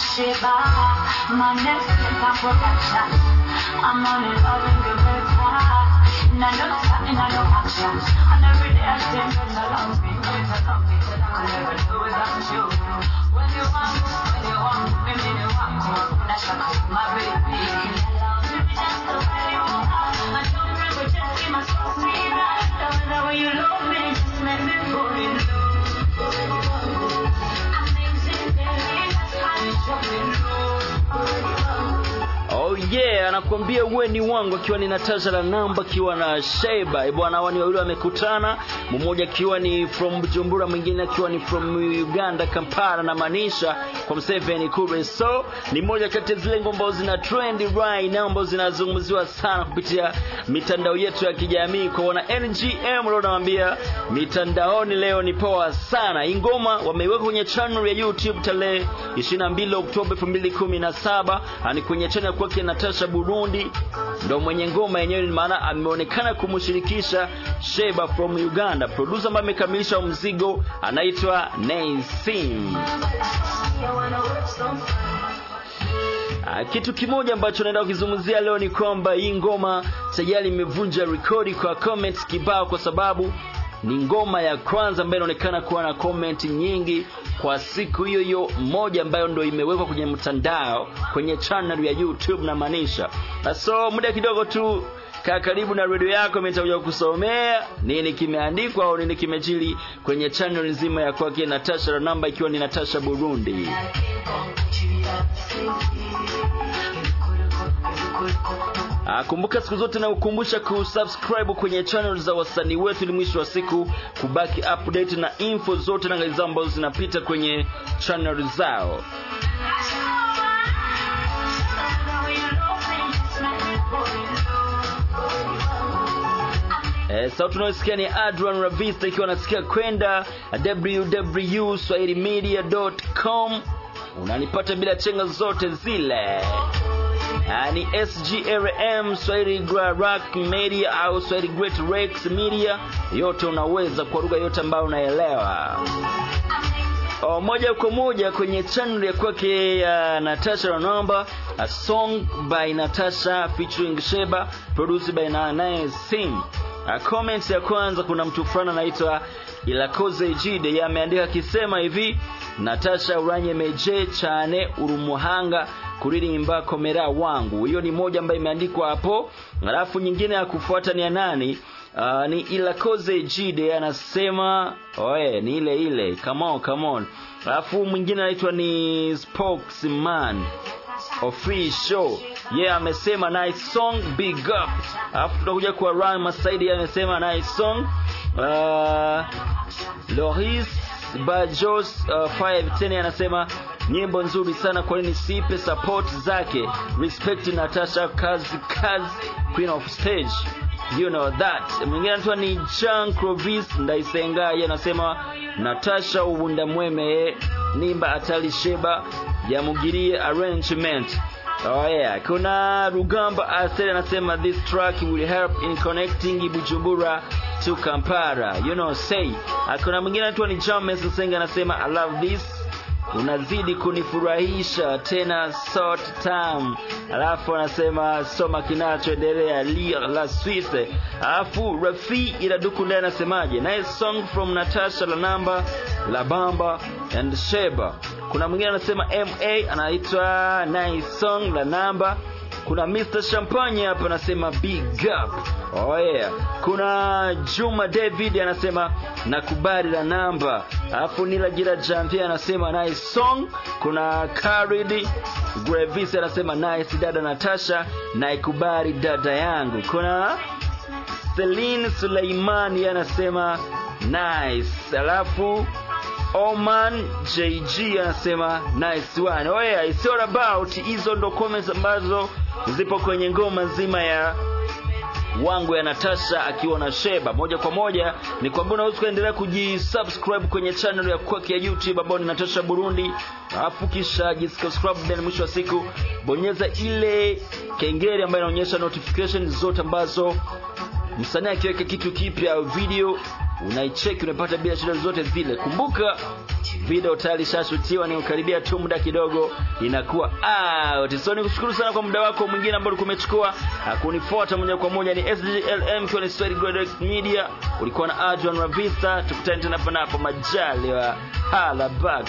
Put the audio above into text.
Bathsheba, my name is Aphrodite. I'm on all in love with And I In a no time, in a no action. And every day I stand with the long me, with the long me, till I never do without you. When you want, when you want, me, me, you want, when I shall my baby. Yeah, anakuambia uwe ni wangu akiwa ni Natasha la namba akiwa na Sheba. Eh, Bwana hawa wawili wamekutana, mmoja akiwa ni from Bujumbura, mwingine akiwa ni from Uganda Kampala na maanisha kwa mseveni kule. So ni moja kati ya zile ngoma zina trend right now ambazo zinazungumziwa sana kupitia mitandao yetu ya kijamii. Kwa wana NGM leo nawaambia mitandaoni leo ni poa sana. Hii ngoma wameiweka kwenye channel ya YouTube tarehe 22 Oktoba 2017 ni kwenye channel kwake Natasha Burundi ndo mwenye ngoma yenyewe, maana ameonekana kumshirikisha Sheba from Uganda. Producer ambaye amekamilisha mzigo anaitwa Naysim. Ah, kitu kimoja ambacho naenda kukizungumzia leo ni kwamba hii ngoma tayari imevunja rekodi kwa comments kibao, kwa sababu ni ngoma ya kwanza ambayo inaonekana kuwa na comment nyingi kwa siku hiyo hiyo moja ambayo ndo imewekwa kwenye mtandao kwenye channel ya YouTube na maanisha. Na so muda kidogo tu kaa karibu na redio yako, nitakuja kusomea nini kimeandikwa au nini kimejili kwenye channel nzima ya kwake Natasha la namba ikiwa ni Natasha Burundi. Kumbuka siku zote na ukumbusha kusubscribe kwenye channel za wasanii wetu ili mwisho wa siku kubaki update na info zote na zao ambazo zinapita kwenye channel zao. Eh, sauti unayosikia ni Adrian Ravista ikiwa nasikia kwenda www.swahilimedia.com unanipata bila chenga zote zile. Ni SGRM Swahili Rock Media au Swahili Great Rex Media, yote unaweza kwa lugha yote ambayo unaelewa. o, moja kwa moja kwenye channel ya kwake ya Natasha Ranamba, a song by Natasha featuring Sheba, produced by Nanae Sim. Uh, comment ya kwanza kuna mtu fulani anaitwa Ilakoze Jide ameandika akisema hivi Natasha uranye meje chane urumuhanga kuririmba komera wangu. Hiyo ni moja ambayo imeandikwa hapo. Alafu nyingine ya kufuata ni ya nani? Uh, ni Ilakoze Jide anasema oe ni ile ile. Come on, come on. Alafu mwingine anaitwa ni Spokesman official yeah, amesema nice song big up. Alafu tutakuja kwa Ryan Masaidi amesema nice song. Uh, Loris Bajos uh, 510 anasema nyimbo nzuri sana kwa nini sipe support zake? Respect Natasha kazi kazi queen of stage. You know that. Mwingine anaitwa ni Jean Crovis Ndaisenga yeye anasema Natasha ubunda mweme nimba atali sheba yamugirie arrangement Oh yeah, kuna Rugamba Asel anasema this track will help in connecting Bujumbura to Kampala. You know, say. Kuna mwingine anaitwa ni James Senga anasema I love this unazidi kunifurahisha tena short tam. Alafu anasema soma kinachoendelea la Suisse. Alafu Rafi Iraduku ndiye anasemaje? Nice song from Natasha la namba la Bamba and Sheba. Kuna mwingine anasema MA anaitwa nice song la namba kuna Mr Champagne hapa anasema big up. Oh yeah. Kuna Juma David anasema nakubali la namba. Alafu Nila Jira Janvier anasema nice song. Kuna Karidi Grevis anasema nice dada Natasha naikubali dada yangu. Kuna Celine Suleimani anasema nice. Alafu Oman JG anasema nice one. Oh yeah, it's all about hizo ndo comments ambazo zipo kwenye ngoma nzima ya wangu ya Natasha akiwa na Sheba. Moja kwa moja ni kwamba unaweza kuendelea kujisubscribe kwenye channel ya kwake ya YouTube ambayo ni Natasha Burundi, alafu kisha jisubscribe, then mwisho wa siku bonyeza ile kengele ambayo inaonyesha notification zote ambazo msanii akiweka kitu kipya au video unaicheki unapata bila shida zote zile. Kumbuka video tayari ishashutiwa ni ukaribia tu muda kidogo inakuwa out. So nikushukuru sana kwa muda wako mwingine ambao ulikuwa umechukua. Akunifuata kunifuata moja kwa moja ni sglm kwa ni Swahili Great media. Ulikuwa na adrian ravista tukutane tena panapo majaliwa hala back